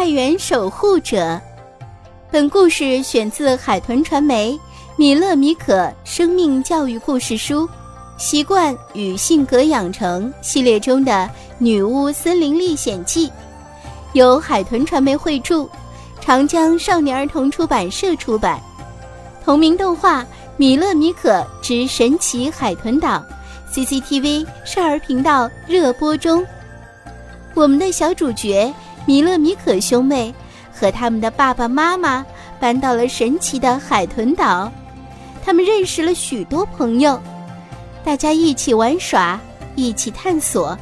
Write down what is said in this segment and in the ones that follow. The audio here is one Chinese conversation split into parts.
爱园守护者，本故事选自海豚传媒《米勒米可生命教育故事书》《习惯与性格养成》系列中的《女巫森林历险记》，由海豚传媒绘著，长江少年儿童出版社出版。同名动画《米勒米可之神奇海豚岛》，CCTV 少儿频道热播中。我们的小主角。米勒米可兄妹和他们的爸爸妈妈搬到了神奇的海豚岛，他们认识了许多朋友，大家一起玩耍，一起探索，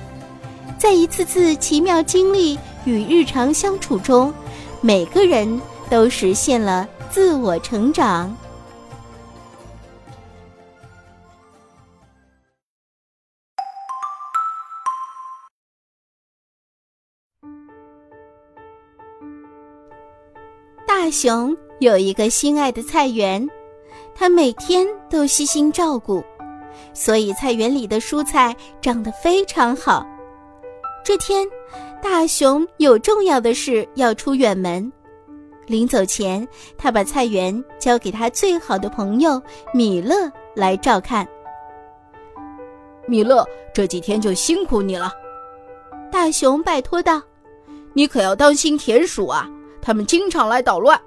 在一次次奇妙经历与日常相处中，每个人都实现了自我成长。大熊有一个心爱的菜园，他每天都悉心照顾，所以菜园里的蔬菜长得非常好。这天，大熊有重要的事要出远门，临走前，他把菜园交给他最好的朋友米勒来照看。米勒，这几天就辛苦你了，大熊拜托道：“你可要当心田鼠啊！”他们经常来捣乱。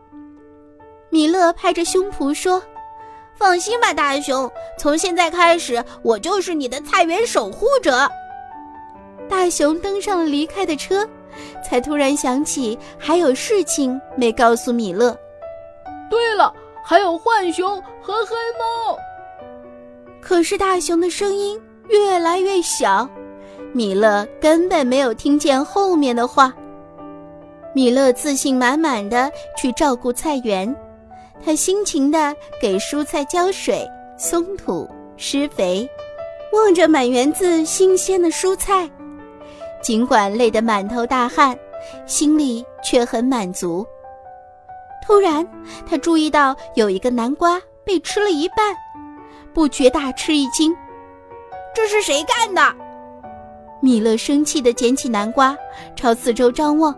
米勒拍着胸脯说：“放心吧，大熊，从现在开始，我就是你的菜园守护者。”大熊登上了离开的车，才突然想起还有事情没告诉米勒。对了，还有浣熊和黑猫。可是大熊的声音越来越小，米勒根本没有听见后面的话。米勒自信满满的去照顾菜园，他辛勤的给蔬菜浇水、松土、施肥，望着满园子新鲜的蔬菜，尽管累得满头大汗，心里却很满足。突然，他注意到有一个南瓜被吃了一半，不觉大吃一惊：“这是谁干的？”米勒生气的捡起南瓜，朝四周张望。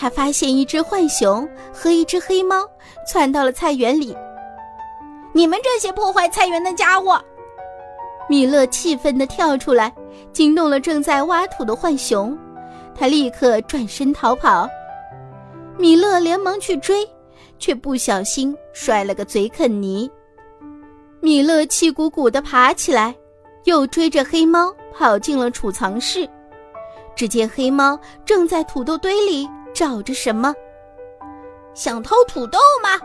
他发现一只浣熊和一只黑猫窜到了菜园里。你们这些破坏菜园的家伙！米勒气愤地跳出来，惊动了正在挖土的浣熊。他立刻转身逃跑。米勒连忙去追，却不小心摔了个嘴啃泥。米勒气鼓鼓地爬起来，又追着黑猫跑进了储藏室。只见黑猫正在土豆堆里。找着什么？想偷土豆吗？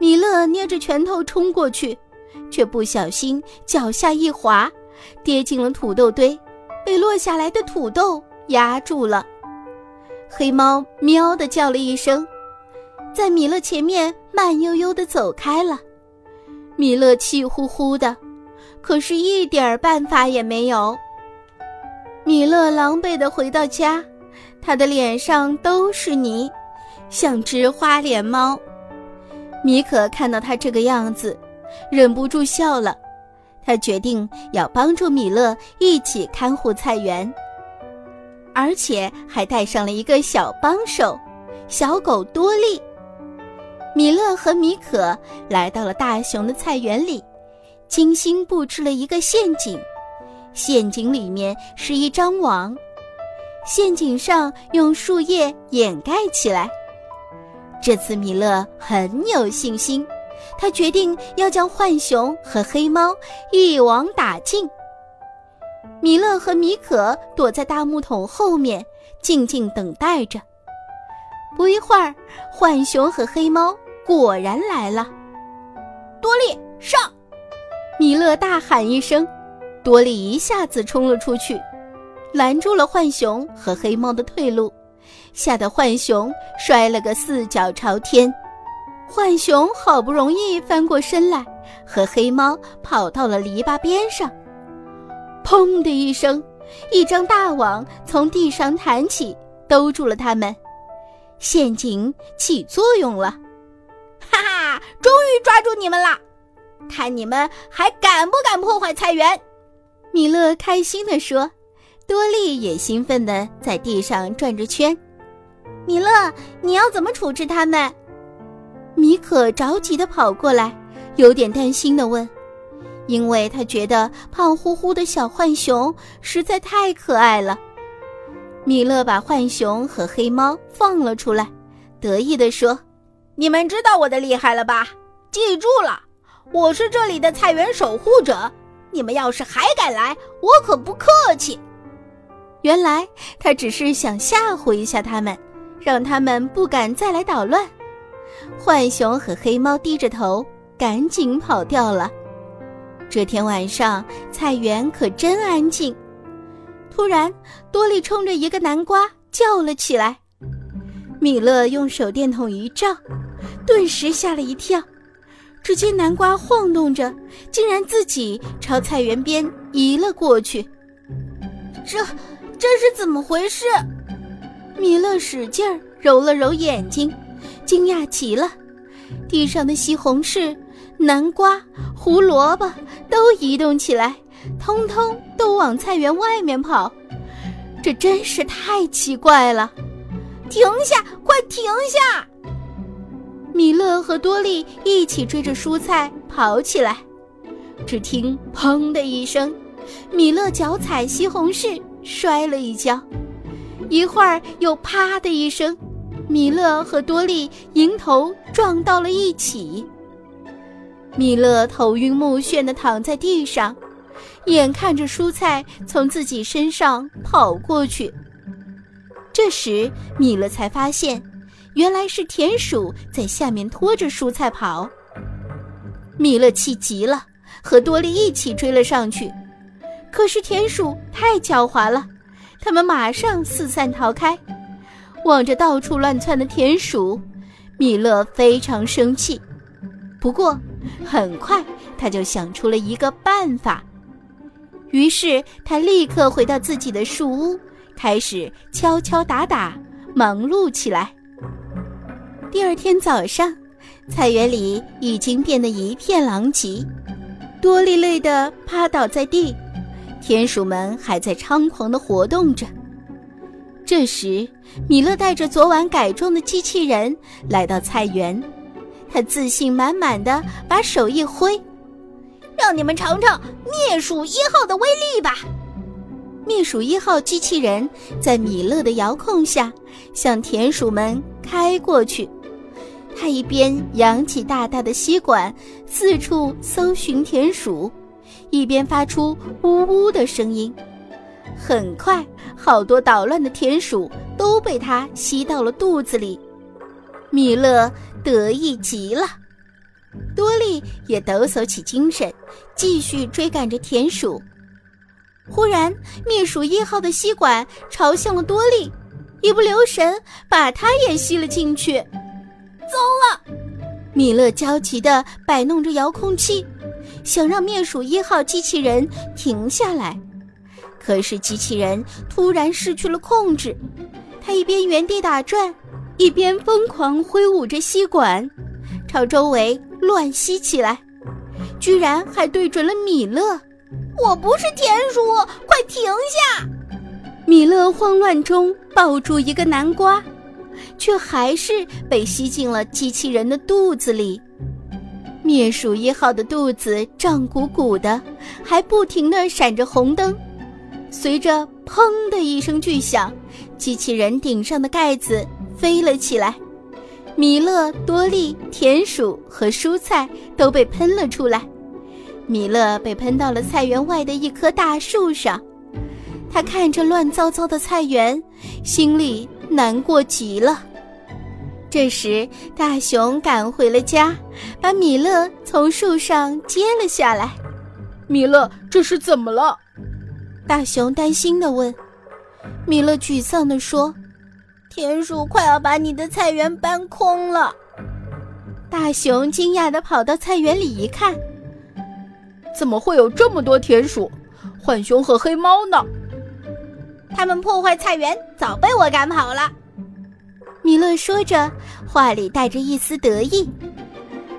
米勒捏着拳头冲过去，却不小心脚下一滑，跌进了土豆堆，被落下来的土豆压住了。黑猫喵的叫了一声，在米勒前面慢悠悠的走开了。米勒气呼呼的，可是一点办法也没有。米勒狼狈的回到家。他的脸上都是泥，像只花脸猫。米可看到他这个样子，忍不住笑了。他决定要帮助米勒一起看护菜园，而且还带上了一个小帮手——小狗多利。米勒和米可来到了大熊的菜园里，精心布置了一个陷阱，陷阱里面是一张网。陷阱上用树叶掩盖起来。这次米勒很有信心，他决定要将浣熊和黑猫一网打尽。米勒和米可躲在大木桶后面，静静等待着。不一会儿，浣熊和黑猫果然来了。多利，上！米勒大喊一声，多利一下子冲了出去，拦住了浣熊和黑猫的退路，吓得浣熊摔了个四脚朝天。浣熊好不容易翻过身来，和黑猫跑到了篱笆边上。砰的一声，一张大网从地上弹起，兜住了他们。陷阱起作用了，哈哈！终于抓住你们了，看你们还敢不敢破坏菜园！米勒开心地说。多利也兴奋地在地上转着圈。米勒，你要怎么处置他们？米可着急地跑过来，有点担心地问，因为他觉得胖乎乎的小浣熊实在太可爱了。米勒把浣熊和黑猫放了出来，得意地说：“你们知道我的厉害了吧？记住了，我是这里的菜园守护者。你们要是还敢来，我可不客气。”原来他只是想吓唬一下他们，让他们不敢再来捣乱。浣熊和黑猫低着头，赶紧跑掉了。这天晚上，菜园可真安静。突然，多利冲着一个南瓜叫了起来。米勒用手电筒一照，顿时吓了一跳。只见南瓜晃动着，竟然自己朝菜园边移了过去。这，这是怎么回事？米勒使劲揉了揉眼睛，惊讶极了。地上的西红柿、南瓜、胡萝卜都移动起来。通通都往菜园外面跑，这真是太奇怪了！停下，快停下！米勒和多利一起追着蔬菜跑起来。只听“砰”的一声，米勒脚踩西红柿摔了一跤，一会儿又“啪”的一声，米勒和多利迎头撞到了一起。米勒头晕目眩地躺在地上。眼看着蔬菜从自己身上跑过去，这时米勒才发现，原来是田鼠在下面拖着蔬菜跑。米勒气急了，和多利一起追了上去，可是田鼠太狡猾了，他们马上四散逃开。望着到处乱窜的田鼠，米勒非常生气。不过，很快他就想出了一个办法。于是他立刻回到自己的树屋，开始敲敲打打，忙碌起来。第二天早上，菜园里已经变得一片狼藉，多利累得趴倒在地，田鼠们还在猖狂地活动着。这时，米勒带着昨晚改装的机器人来到菜园，他自信满满的把手一挥。让你们尝尝灭鼠一号的威力吧！灭鼠一号机器人在米勒的遥控下向田鼠们开过去。他一边扬起大大的吸管，四处搜寻田鼠，一边发出呜呜的声音。很快，好多捣乱的田鼠都被它吸到了肚子里。米勒得意极了。多利也抖擞起精神，继续追赶着田鼠。忽然，灭鼠一号的吸管朝向了多利，一不留神把他也吸了进去。糟了！米勒焦急地摆弄着遥控器，想让灭鼠一号机器人停下来。可是机器人突然失去了控制，它一边原地打转，一边疯狂挥舞着吸管，朝周围。乱吸起来，居然还对准了米勒！我不是田鼠，快停下！米勒慌乱中抱住一个南瓜，却还是被吸进了机器人的肚子里。灭鼠一号的肚子胀鼓鼓的，还不停地闪着红灯。随着“砰”的一声巨响，机器人顶上的盖子飞了起来。米勒、多利、田鼠和蔬菜都被喷了出来。米勒被喷到了菜园外的一棵大树上，他看着乱糟糟的菜园，心里难过极了。这时，大熊赶回了家，把米勒从树上接了下来。米勒，这是怎么了？大熊担心地问。米勒沮丧地说：“田鼠快要把你的菜园搬空了。”大熊惊讶地跑到菜园里一看，怎么会有这么多田鼠？浣熊和黑猫呢？他们破坏菜园，早被我赶跑了。米勒说着，话里带着一丝得意。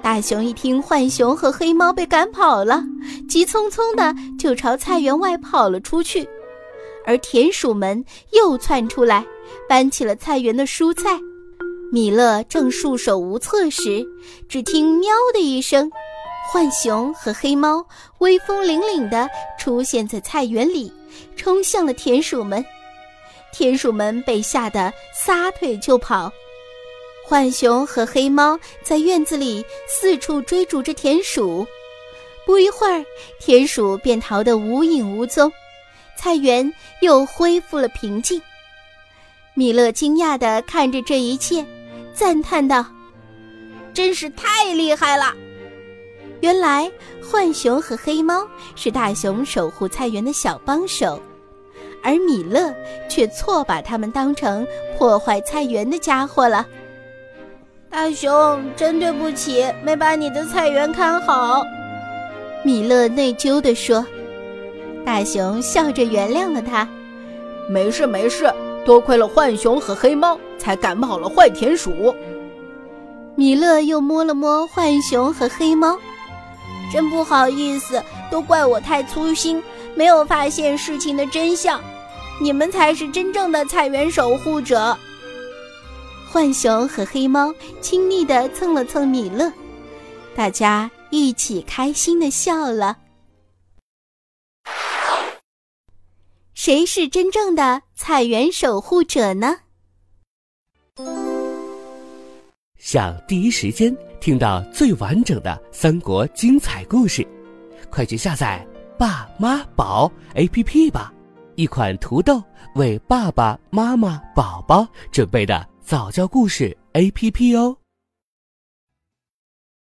大熊一听浣熊和黑猫被赶跑了，急匆匆的就朝菜园外跑了出去，而田鼠们又窜出来，搬起了菜园的蔬菜。米勒正束手无策时，只听“喵”的一声，浣熊和黑猫威风凛凛地出现在菜园里，冲向了田鼠们。田鼠们被吓得撒腿就跑。浣熊和黑猫在院子里四处追逐着田鼠，不一会儿，田鼠便逃得无影无踪，菜园又恢复了平静。米勒惊讶地看着这一切，赞叹道：“真是太厉害了！”原来，浣熊和黑猫是大熊守护菜园的小帮手，而米勒却错把他们当成破坏菜园的家伙了。大熊，真对不起，没把你的菜园看好。”米勒内疚地说。大熊笑着原谅了他：“没事没事，多亏了浣熊和黑猫，才赶跑了坏田鼠。”米勒又摸了摸浣熊和黑猫：“真不好意思，都怪我太粗心，没有发现事情的真相。你们才是真正的菜园守护者。”浣熊和黑猫亲昵地蹭了蹭米勒，大家一起开心地笑了。谁是真正的菜园守护者呢？想第一时间听到最完整的三国精彩故事，快去下载“爸妈宝 ”APP 吧！一款土豆为爸爸妈妈、宝宝准备的。早教故事 A P P 哦。